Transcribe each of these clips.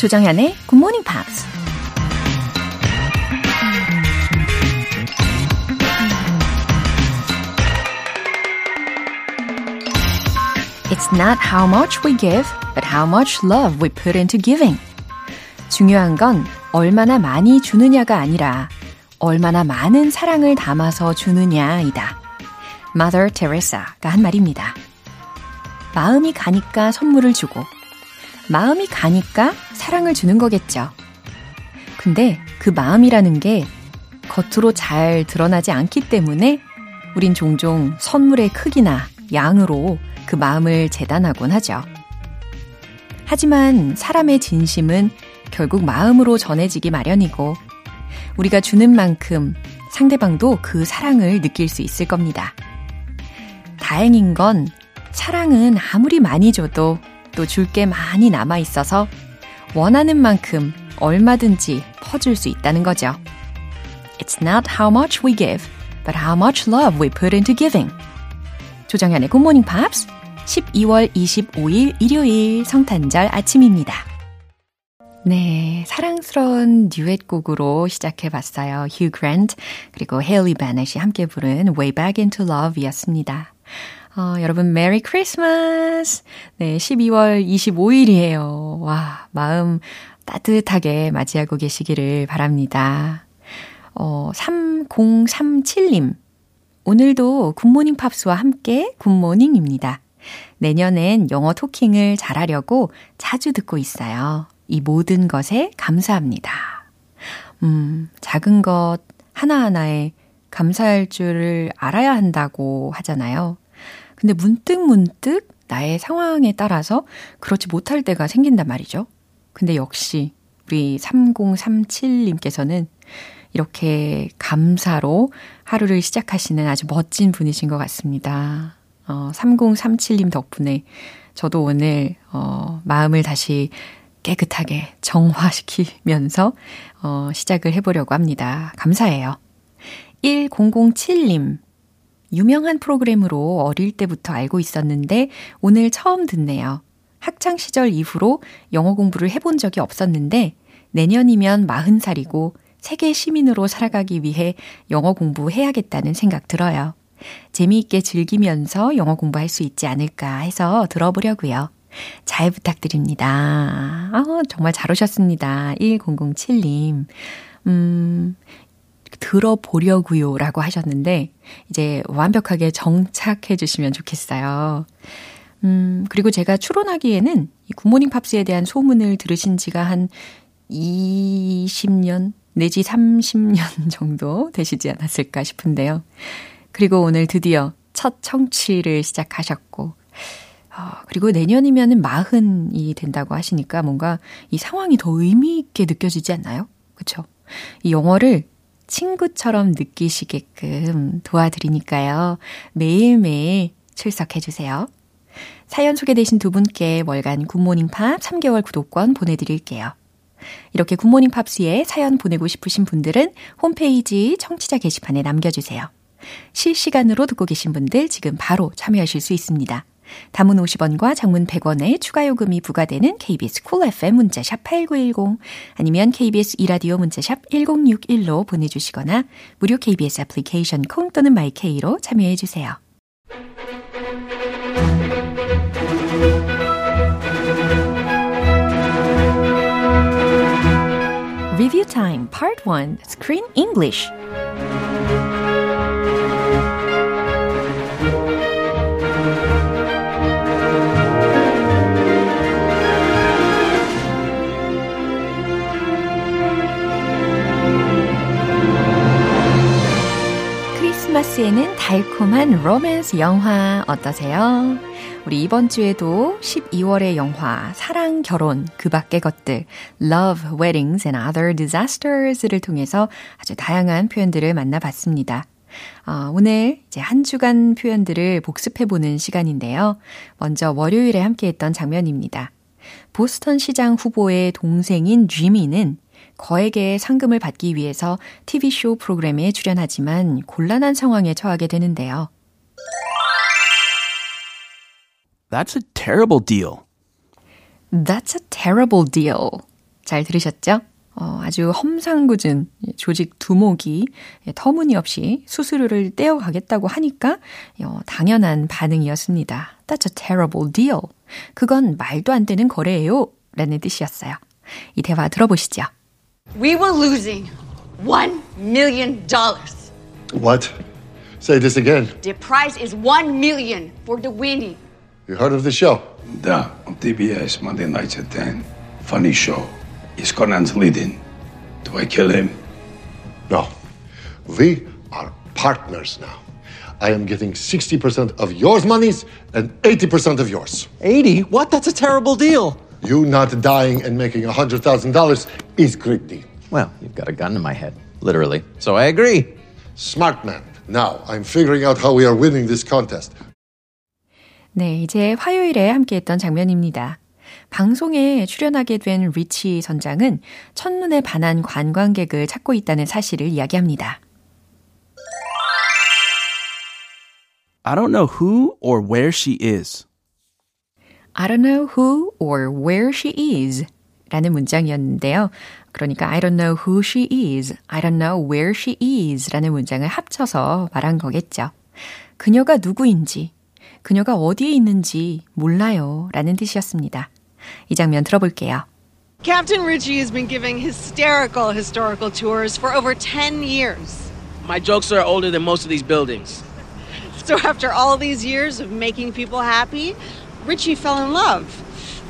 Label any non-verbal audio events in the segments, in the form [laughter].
조정현의 Morning Pops. It's not how much we give, but how much love we put into giving. 중요한 건 얼마나 많이 주느냐가 아니라 얼마나 많은 사랑을 담아서 주느냐이다. Mother Teresa가 한 말입니다. 마음이 가니까 선물을 주고, 마음이 가니까 사랑을 주는 거겠죠. 근데 그 마음이라는 게 겉으로 잘 드러나지 않기 때문에 우린 종종 선물의 크기나 양으로 그 마음을 재단하곤 하죠. 하지만 사람의 진심은 결국 마음으로 전해지기 마련이고 우리가 주는 만큼 상대방도 그 사랑을 느낄 수 있을 겁니다. 다행인 건 사랑은 아무리 많이 줘도 또 줄 게 많이 남아 있어서 원하는 만큼 얼마든지 퍼줄 수 있다는 거죠. It's not how much we give, but how much love we put into giving. 조정현의 Good Morning Pops 12월 25일 일요일 성탄절 아침입니다. 네, 사랑스러운 듀엣곡으로 시작해봤어요. 휴 그랜트 그리고 헤일리 베넷이 함께 부른 Way Back Into Love이었습니다. 어, 여러분 Merry Christmas! 네, 12월 25일이에요. 와, 마음 따뜻하게 맞이하고 계시기를 바랍니다. 어, 3037님. 오늘도 굿모닝 팝스와 함께 good morning입니다. 내년엔 영어 talking을 잘하려고 자주 듣고 있어요. 이 모든 것에 감사합니다. 음, 작은 것 하나하나에 감사할 줄을 알아야 한다고 하잖아요. 근데 문득 문득 나의 상황에 따라서 그렇지 못할 때가 생긴단 말이죠. 근데 역시 우리 3037님께서는 이렇게 감사로 하루를 시작하시는 아주 멋진 분이신 것 같습니다. 어, 3037님 덕분에 저도 오늘, 어, 마음을 다시 깨끗하게 정화시키면서, 어, 시작을 해보려고 합니다. 감사해요. 1007님. 유명한 프로그램으로 어릴 때부터 알고 있었는데 오늘 처음 듣네요. 학창 시절 이후로 영어 공부를 해본 적이 없었는데 내년이면 40살이고 세계 시민으로 살아가기 위해 영어 공부해야겠다는 생각 들어요. 재미있게 즐기면서 영어 공부할 수 있지 않을까 해서 들어보려고요. 잘 부탁드립니다. 아, 정말 잘 오셨습니다. 1007님. 음, 들어보려고요 라고 하셨는데, 이제 완벽하게 정착해 주시면 좋겠어요. 음, 그리고 제가 추론하기에는 이 굿모닝 팝스에 대한 소문을 들으신 지가 한 20년 내지 30년 [laughs] 정도 되시지 않았을까 싶은데요. 그리고 오늘 드디어 첫 청취를 시작하셨고, 어, 그리고 내년이면은 마흔이 된다고 하시니까 뭔가 이 상황이 더 의미있게 느껴지지 않나요? 그쵸? 이 영어를 친구처럼 느끼시게끔 도와드리니까요. 매일매일 출석해주세요. 사연 소개되신 두 분께 월간 굿모닝 팝 3개월 구독권 보내드릴게요. 이렇게 굿모닝 팝스에 사연 보내고 싶으신 분들은 홈페이지 청취자 게시판에 남겨주세요. 실시간으로 듣고 계신 분들 지금 바로 참여하실 수 있습니다. 단문 50원과 장문 100원의 추가 요금이 부과되는 KBS 쿨 cool FM 문자샵 8910 아니면 KBS 이라디오 문자샵 1061로 보내주시거나 무료 KBS 애플리케이션 콩 또는 마이케이로 참여해 주세요. Review Time Part 1 Screen English 크리 스마스에는 달콤한 로맨스 영화 어떠세요? 우리 이번 주에도 12월의 영화 사랑, 결혼, 그 밖의 것들 Love, Weddings and Other Disasters를 통해서 아주 다양한 표현들을 만나봤습니다. 어, 오늘 이제 한 주간 표현들을 복습해보는 시간인데요. 먼저 월요일에 함께했던 장면입니다. 보스턴 시장 후보의 동생인 쥐미는 거액의 상금을 받기 위해서 TV쇼 프로그램에 출연하지만 곤란한 상황에 처하게 되는데요. That's a terrible deal. That's a terrible deal. 잘 들으셨죠? 어, 아주 험상궂은 조직 두목이 터무니없이 수수료를 떼어가겠다고 하니까 어, 당연한 반응이었습니다. That's a terrible deal. 그건 말도 안 되는 거래예요. 라는 뜻이었어요. 이 대화 들어보시죠. We were losing one million dollars. What? Say this again. The prize is one million for the winning. You heard of the show? Да, on TBS, Monday nights at 10. Funny show. Is Conan's leading. Do I kill him? No. We are partners now. I am getting 60% of yours monies and 80% of yours. 80? What? That's a terrible deal. You not dying and making $100,000 is deal. Well, you've got a gun to my head, literally. So I agree. Smart man. Now I'm figuring out how we are winning this contest. 네, 이제 화요일에 함께했던 장면입니다. 방송에 출연하게 된 리치 선장은 첫눈에 반한 관광객을 찾고 있다는 사실을 이야기합니다. I don't know who or where she is. I don't know who or where she is 라는 문장이었는데요. 그러니까 I don't know who she is, I don't know where she is 라는 문장을 합쳐서 말한 거겠죠. 그녀가 누구인지, 그녀가 어디에 있는지 몰라요 라는 뜻이었습니다. 이 장면 들어볼게요. Captain Ritchie has been giving hysterical historical tours for over 10 years. My jokes are older than most of these buildings. So after all these years of making people happy, Ritchie fell in love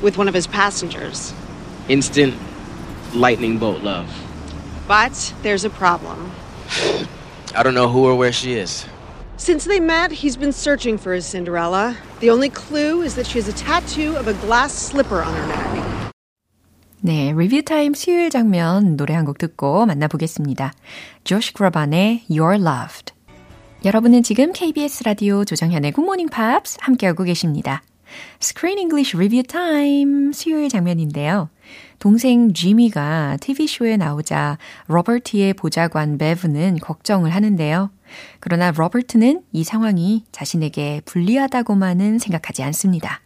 with one of his passengers. Instant lightning bolt love. But there's a problem. [sighs] I don't know who or where she is. Since they met, he's been searching for his Cinderella. The only clue is that she has a tattoo of a glass slipper on her neck. 네, 리뷰 타임 수요일 장면 노래 한 곡 듣고 만나보겠습니다. 조시 그라반의 You're Loved. 여러분은 지금 KBS 라디오 조정현의 굿모닝 팝스 함께하고 계십니다. Screen English Review Time 수요일 장면인데요. 동생 지미가 TV쇼에 나오자 로버트의 보좌관 베브는 걱정을 하는데요. 그러나 로버트는 이 상황이 자신에게 불리하다고만은 생각하지 않습니다.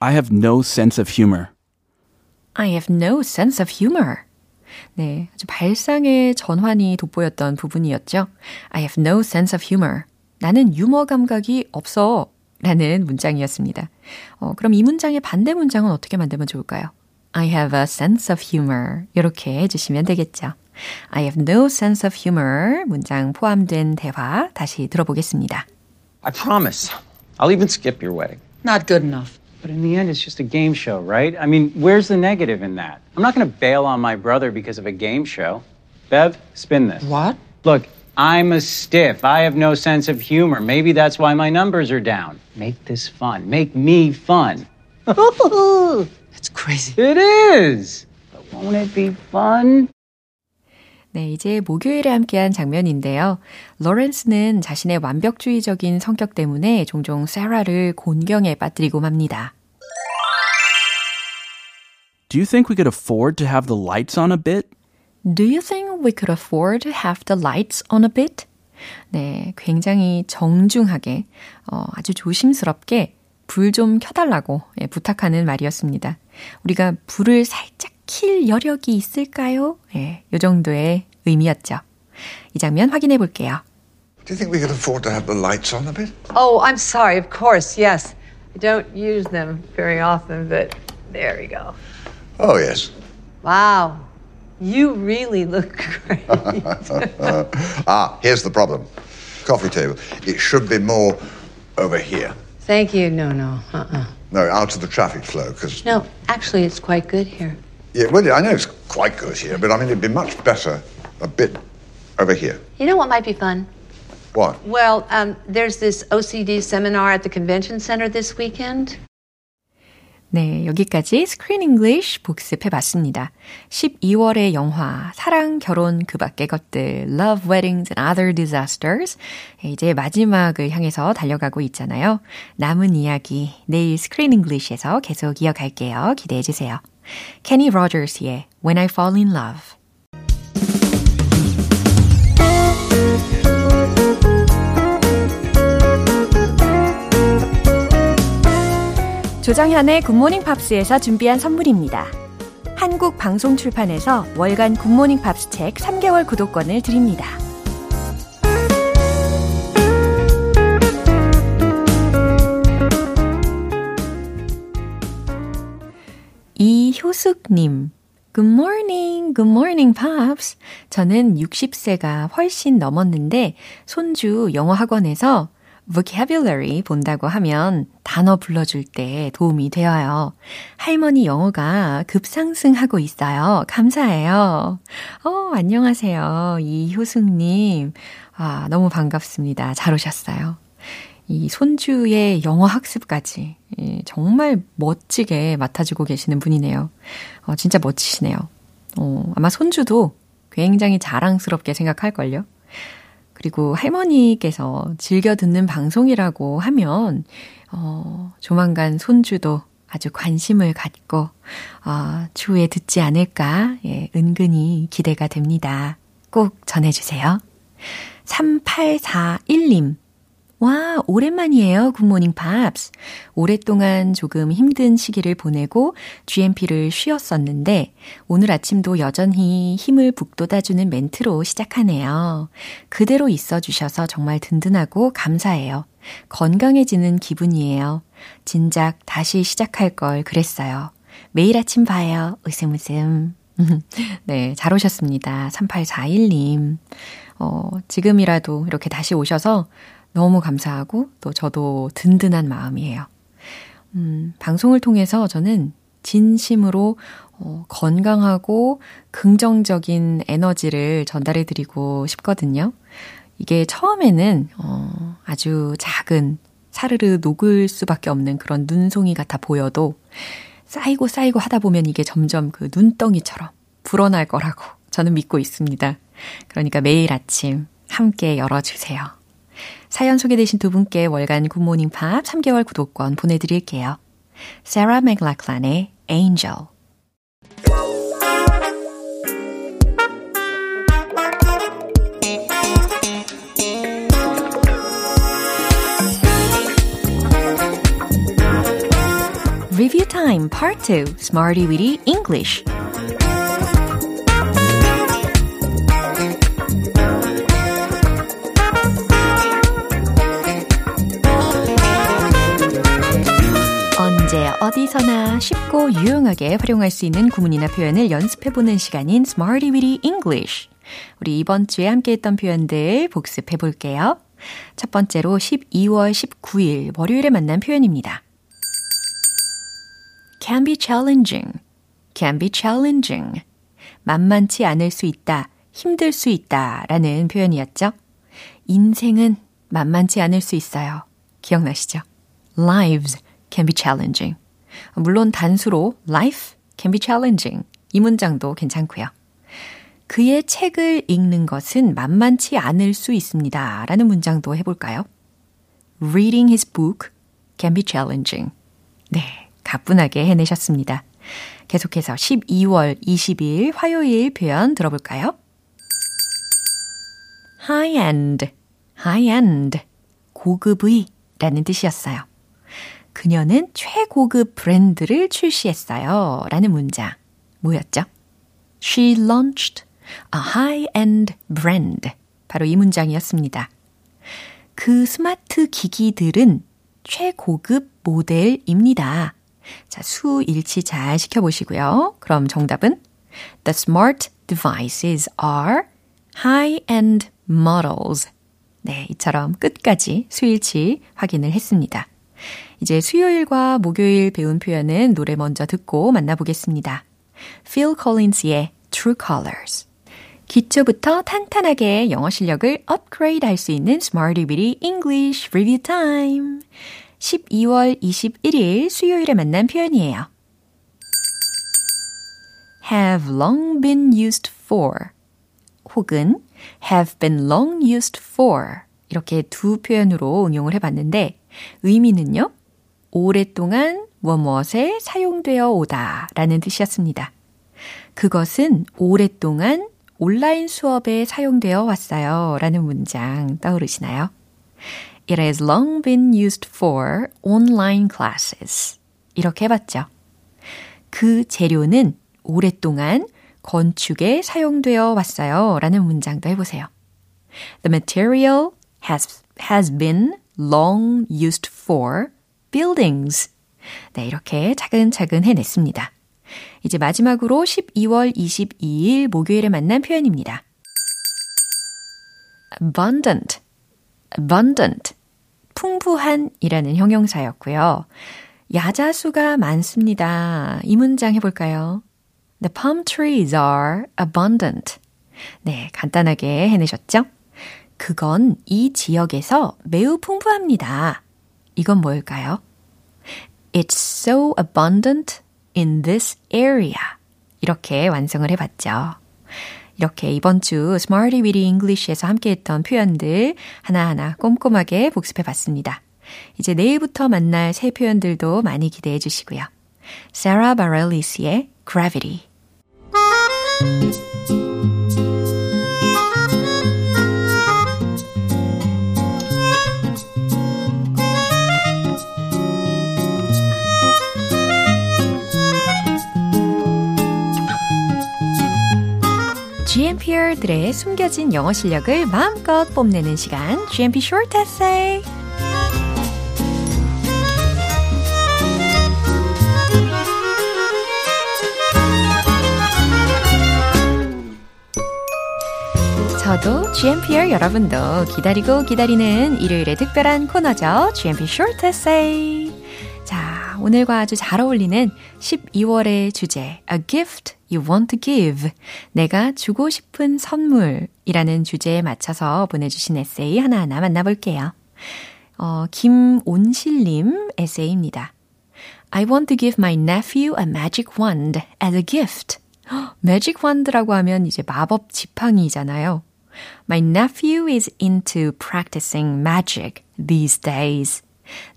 I have no sense of humor. I have no sense of humor. 네, 아주 발상의 전환이 돋보였던 부분이었죠. I have no sense of humor. 나는 유머 감각이 없어. 라는 문장이었습니다. 어, 그럼 이 문장의 반대 문장은 어떻게 만들면 좋을까요? I have a sense of humor. 이렇게 해주시면 되겠죠. I have no sense of humor. 문장 포함된 대화 다시 들어보겠습니다. I promise. I'll even skip your wedding. Not good enough. But in the end, it's just a game show, right? I mean, where's the negative in that? I'm not going to bail on my brother because of a game show. Bev, spin this. What? Look, I'm a stiff. I have no sense of humor. Maybe that's why my numbers are down. Make this fun. Make me fun. [laughs] That's crazy. It is. But won't it be fun? 네, 이제 목요일에 함께한 장면인데요. 로렌스는 자신의 완벽주의적인 성격 때문에 종종 세라를 곤경에 빠뜨리고 맙니다. Do you think we could afford to have the lights on a bit? Do you think we could afford to have the lights on a bit? 네, 굉장히 정중하게, 어, 아주 조심스럽게 불 좀 켜달라고 예, 부탁하는 말이었습니다. 우리가 불을 살짝 킬 여력이 있을까요? 예, 요 정도의 의미였죠. 이 장면 확인해 볼게요. Do you think we could afford to have the lights on a bit? Oh, I'm sorry. Of course, yes. I don't use them very often, but there we go. Oh, yes. Wow. You really look [laughs] great. [laughs] ah, here's the problem. Coffee table. It should be more over here. Thank you. No, no. Uh-uh. No, out of the traffic flow, because... No, actually, it's quite good here. Yeah, well, I know it's quite good here, but I mean, it'd be much better a bit over here. You know what might be fun? What? Well, um, there's this OCD seminar at the convention center this weekend. 네, 여기까지 Screen English 복습해 봤습니다. 12월의 영화 사랑, 결혼, 그 밖의 것들 Love, Weddings and Other Disasters 이제 마지막을 향해서 달려가고 있잖아요. 남은 이야기 내일 Screen English에서 계속 이어갈게요. 기대해 주세요. 케니 로저스의 When I Fall in Love 조정현의 굿모닝 팝스에서 준비한 선물입니다. 한국 방송 출판에서 월간 굿모닝 팝스 책 3개월 구독권을 드립니다. 이효숙님, good morning, pops. 저는 60세가 훨씬 넘었는데, 손주 영어 학원에서 vocabulary 본다고 하면 단어 불러줄 때 도움이 되어요. 할머니 영어가 급상승하고 있어요. 감사해요. 어, 안녕하세요. 이효숙님. 아, 너무 반갑습니다. 잘 오셨어요. 이 손주의 영어 학습까지 정말 멋지게 맡아주고 계시는 분이네요. 어, 진짜 멋지시네요. 어, 아마 손주도 굉장히 자랑스럽게 생각할걸요. 그리고 할머니께서 즐겨 듣는 방송이라고 하면, 어, 조만간 손주도 아주 관심을 갖고, 어, 추후에 듣지 않을까, 예, 은근히 기대가 됩니다. 꼭 전해주세요. 3841님. 와, 오랜만이에요. 굿모닝 팝스. 오랫동안 조금 힘든 시기를 보내고 GMP를 쉬었었는데 오늘 아침도 여전히 힘을 북돋아주는 멘트로 시작하네요. 그대로 있어 주셔서 정말 든든하고 감사해요. 건강해지는 기분이에요. 진작 다시 시작할 걸 그랬어요. 매일 아침 봐요. 웃음 웃음. [laughs] 네, 잘 오셨습니다. 3841님. 어, 지금이라도 이렇게 다시 오셔서 너무 감사하고 또 저도 든든한 마음이에요. 음, 방송을 통해서 저는 진심으로 어, 건강하고 긍정적인 에너지를 전달해 드리고 싶거든요. 이게 처음에는 어, 아주 작은 사르르 녹을 수밖에 없는 그런 눈송이 같아 보여도 쌓이고 쌓이고 하다 보면 이게 점점 그 눈덩이처럼 불어날 거라고 저는 믿고 있습니다. 그러니까 매일 아침 함께 열어주세요. 사연 소개되신 두 분께 월간 굿모닝 팝 3개월 구독권 보내드릴게요. Sarah McLachlan의 Angel Review Time Part 2 Smarty Weedy English 언제 어디서나 쉽고 유용하게 활용할 수 있는 구문이나 표현을 연습해보는 시간인 Smarty Weedy English. 우리 이번 주에 함께했던 표현들 복습해 볼게요. 첫 번째로 12월 19일 월요일에 만난 표현입니다. can be challenging, can be challenging. 만만치 않을 수 있다, 힘들 수 있다 라는 표현이었죠. 인생은 만만치 않을 수 있어요. 기억나시죠? lives can be challenging. 물론 단수로 life can be challenging. 이 문장도 괜찮고요. 그의 책을 읽는 것은 만만치 않을 수 있습니다. 라는 문장도 해볼까요? Reading his book can be challenging. 네, 가뿐하게 해내셨습니다. 계속해서 12월 20일 화요일 표현 들어볼까요? high-end, high-end, 고급의 라는 뜻이었어요. 그녀는 최고급 브랜드를 출시했어요. 라는 문장. 뭐였죠? She launched a high-end brand. 바로 이 문장이었습니다. 그 스마트 기기들은 최고급 모델입니다. 자, 수 일치 잘 시켜보시고요. 그럼 정답은 The smart devices are high-end models. 네, 이처럼 끝까지 수일치 확인을 했습니다. 이제 수요일과 목요일 배운 표현은 노래 먼저 듣고 만나보겠습니다. Phil Collins의 True Colors. 기초부터 탄탄하게 영어 실력을 업그레이드 할 수 있는 Smarty Bitty English Review Time. 12월 21일 수요일에 만난 표현이에요. have long been used for 혹은 have been long used for 이렇게 두 표현으로 응용을 해봤는데 의미는요. 오랫동안 무엇무엇에 사용되어 오다 라는 뜻이었습니다. 그것은 오랫동안 온라인 수업에 사용되어 왔어요 라는 문장 떠오르시나요? It has long been used for online classes. 이렇게 해봤죠. 그 재료는 오랫동안 건축에 사용되어 왔어요. 라는 문장도 해보세요. The material has, has been long used for buildings. 네, 이렇게 차근차근 해냈습니다. 이제 마지막으로 12월 22일 목요일에 만난 표현입니다. abundant, abundant, 풍부한 이라는 형용사였고요. 야자수가 많습니다. 이 문장 해볼까요? The palm trees are abundant. 네, 간단하게 해내셨죠? 그건 이 지역에서 매우 풍부합니다. 이건 뭘까요? It's so abundant in this area. 이렇게 완성을 해봤죠. 이렇게 이번 주 Smarty Weedy English에서 함께했던 표현들 하나하나 꼼꼼하게 복습해봤습니다. 이제 내일부터 만날 새 표현들도 많이 기대해 주시고요. Sarah Bareilles 의 Gravity. GMPR들의 숨겨진 영어 실력을 마음껏 뽐내는 시간, GMP Short Essay. 저도 GMPR 여러분도 기다리고 기다리는 일요일의 특별한 코너죠. GMP Short Essay. 자, 오늘과 아주 잘 어울리는 12월의 주제, A Gift You Want to Give. 내가 주고 싶은 선물이라는 주제에 맞춰서 보내주신 에세이 하나하나 만나볼게요. 어, 김온실님 에세이입니다. I want to give my nephew a magic wand as a gift. magic wand라고 하면 이제 마법 지팡이잖아요. My nephew is into practicing magic these days.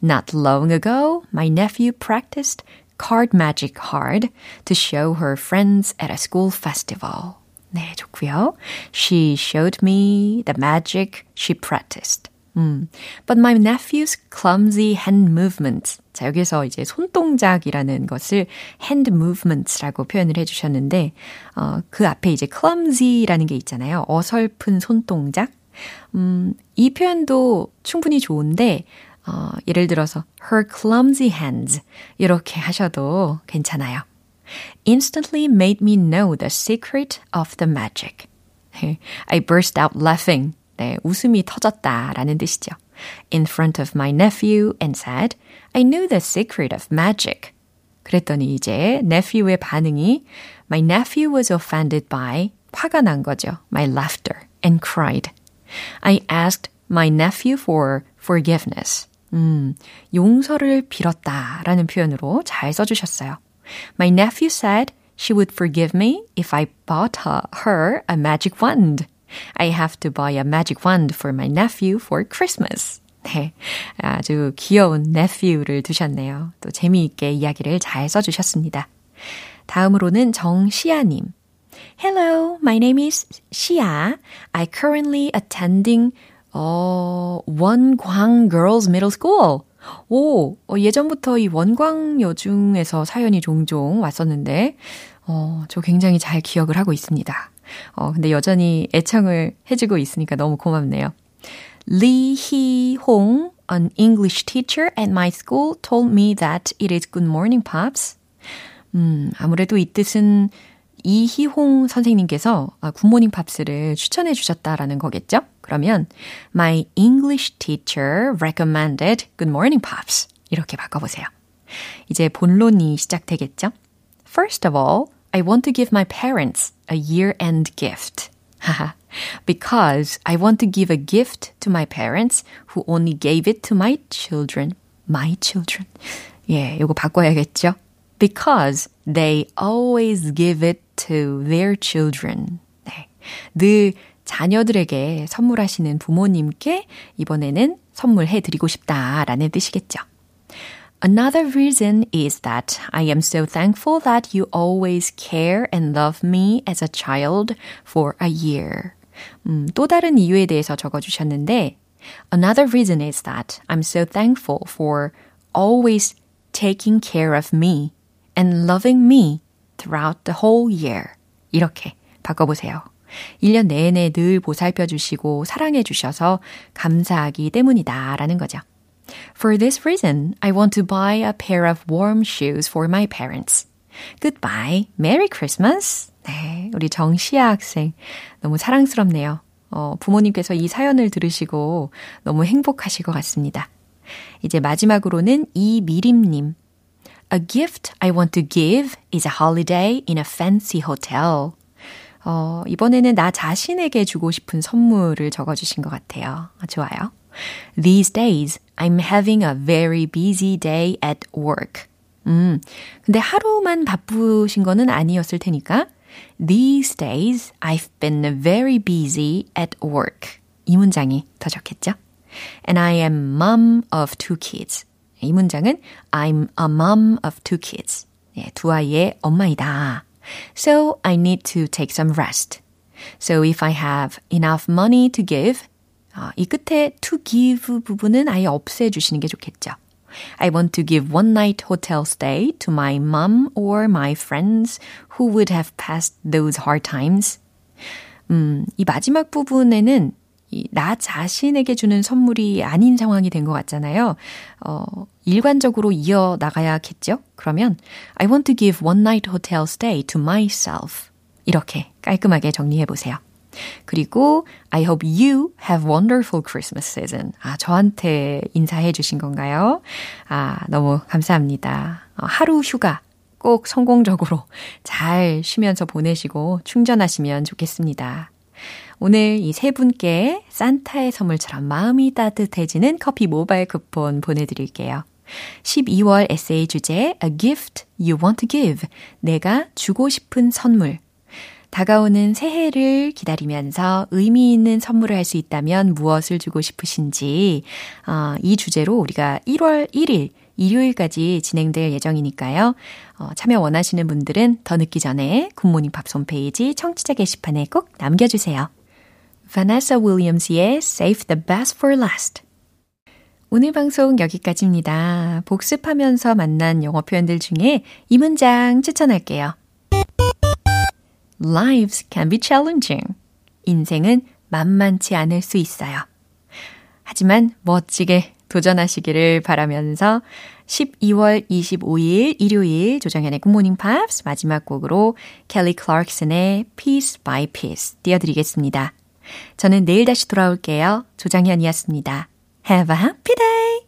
Not long ago, my nephew practiced card magic hard to show her friends at a school festival. 네, 좋고요. She showed me the magic she practiced. 음, but my nephew's clumsy hand movements. 자, 여기서 이제 손동작이라는 것을 hand movements라고 표현을 해주셨는데, 어, 그 앞에 이제 clumsy라는 게 있잖아요. 어설픈 손동작. 음, 이 표현도 충분히 좋은데, 어, 예를 들어서 her clumsy hands 이렇게 하셔도 괜찮아요. Instantly made me know the secret of the magic. [laughs] I burst out laughing. 네, 웃음이 터졌다라는 뜻이죠. In front of my nephew and said, I knew the secret of magic. 그랬더니 이제 nephew의 반응이 My nephew was offended by 화가 난 거죠. My laughter and cried. I asked my nephew for forgiveness. 음, 용서를 빌었다라는 표현으로 잘 써주셨어요. My nephew said she would forgive me if I bought her, her a magic wand. I have to buy a magic wand for my nephew for Christmas. 네. 아주 귀여운 nephew를 두셨네요. 또 재미있게 이야기를 잘 써주셨습니다. 다음으로는 정시아님. Hello, my name is Xia. I currently attending 어, 원광 Girls Middle School. 오, 어, 예전부터 이 원광 여중에서 사연이 종종 왔었는데, 어, 저 굉장히 잘 기억을 하고 있습니다. 어, 근데 여전히 애청을 해주고 있으니까 너무 고맙네요. Lee Hee-hong, an English teacher at my school, told me that it is good morning, pops. 음, 아무래도 이 뜻은 이희홍 선생님께서 굿모닝 팝스를 추천해 주셨다라는 거겠죠? 그러면 My English teacher recommended Good Morning Pops 이렇게 바꿔보세요. 이제 본론이 시작되겠죠? First of all, I want to give my parents a year-end gift. Because I want to give a gift to my parents who only gave it to my children. My children. 예, 이거 바꿔야겠죠? Because they always give it to their children. 네. 늘 자녀들에게 선물하시는 부모님께 이번에는 선물해 드리고 싶다라는 뜻이겠죠. Another reason is that I am so thankful that you always care and love me as a child for a year. 음, 또 다른 이유에 대해서 적어 주셨는데, Another reason is that I'm so thankful for always taking care of me and loving me throughout the whole year. 이렇게 바꿔 보세요. 1년 내내 늘 보살펴 주시고 사랑해 주셔서 감사하기 때문이다 라는 거죠. For this reason, I want to buy a pair of warm shoes for my parents. Goodbye. Merry Christmas. 네, 우리 정시아 학생. 너무 사랑스럽네요. 어, 부모님께서 이 사연을 들으시고 너무 행복하실 것 같습니다. 이제 마지막으로는 이미림님. A gift I want to give is a holiday in a fancy hotel. 어, 이번에는 나 자신에게 주고 싶은 선물을 적어주신 것 같아요. 좋아요. These days, I'm having a very busy day at work. 음, 근데 하루만 바쁘신 거는 아니었을 테니까 These days, I've been very busy at work. 이 문장이 더 좋겠죠? And I am mom of two kids. 이 문장은 I'm a mom of two kids. 예, 두 아이의 엄마이다. So I need to take some rest. So if I have enough money to give, 아, 이 끝에 to give 부분은 아예 없애주시는 게 좋겠죠. I want to give one night hotel stay to my mom or my friends who would have passed those hard times. 음, 이 마지막 부분에는 이나 자신에게 주는 선물이 아닌 상황이 된 것 같잖아요. 어, 일관적으로 이어 나가야겠죠? 그러면 I want to give one night hotel stay to myself. 이렇게 깔끔하게 정리해 보세요. 그리고 I hope you have wonderful Christmas season. 아, 저한테 인사해 주신 건가요? 아, 너무 감사합니다. 어, 하루 휴가 꼭 성공적으로 잘 쉬면서 보내시고 충전하시면 좋겠습니다. 오늘 이 세 분께 산타의 선물처럼 마음이 따뜻해지는 커피 모바일 쿠폰 보내드릴게요. 12월 에세이 주제 A gift you want to give. 내가 주고 싶은 선물. 다가오는 새해를 기다리면서 의미 있는 선물을 할 수 있다면 무엇을 주고 싶으신지, 어, 이 주제로 우리가 1월 1일 일요일까지 진행될 예정이니까요. 어, 참여 원하시는 분들은 더 늦기 전에 굿모닝 팝스 홈페이지 청취자 게시판에 꼭 남겨주세요. Vanessa Williams의 Save the Best for Last. 오늘 방송 여기까지입니다. 복습하면서 만난 영어 표현들 중에 이 문장 추천할게요. Lives can be challenging. 인생은 만만치 않을 수 있어요. 하지만 멋지게 도전하시기를 바라면서 12월 25일 일요일 조정현의 굿모닝 팝스 마지막 곡으로 켈리 클락슨의 Piece by Piece 띄워드리겠습니다. 저는 내일 다시 돌아올게요. 조정현이었습니다. Have a happy day!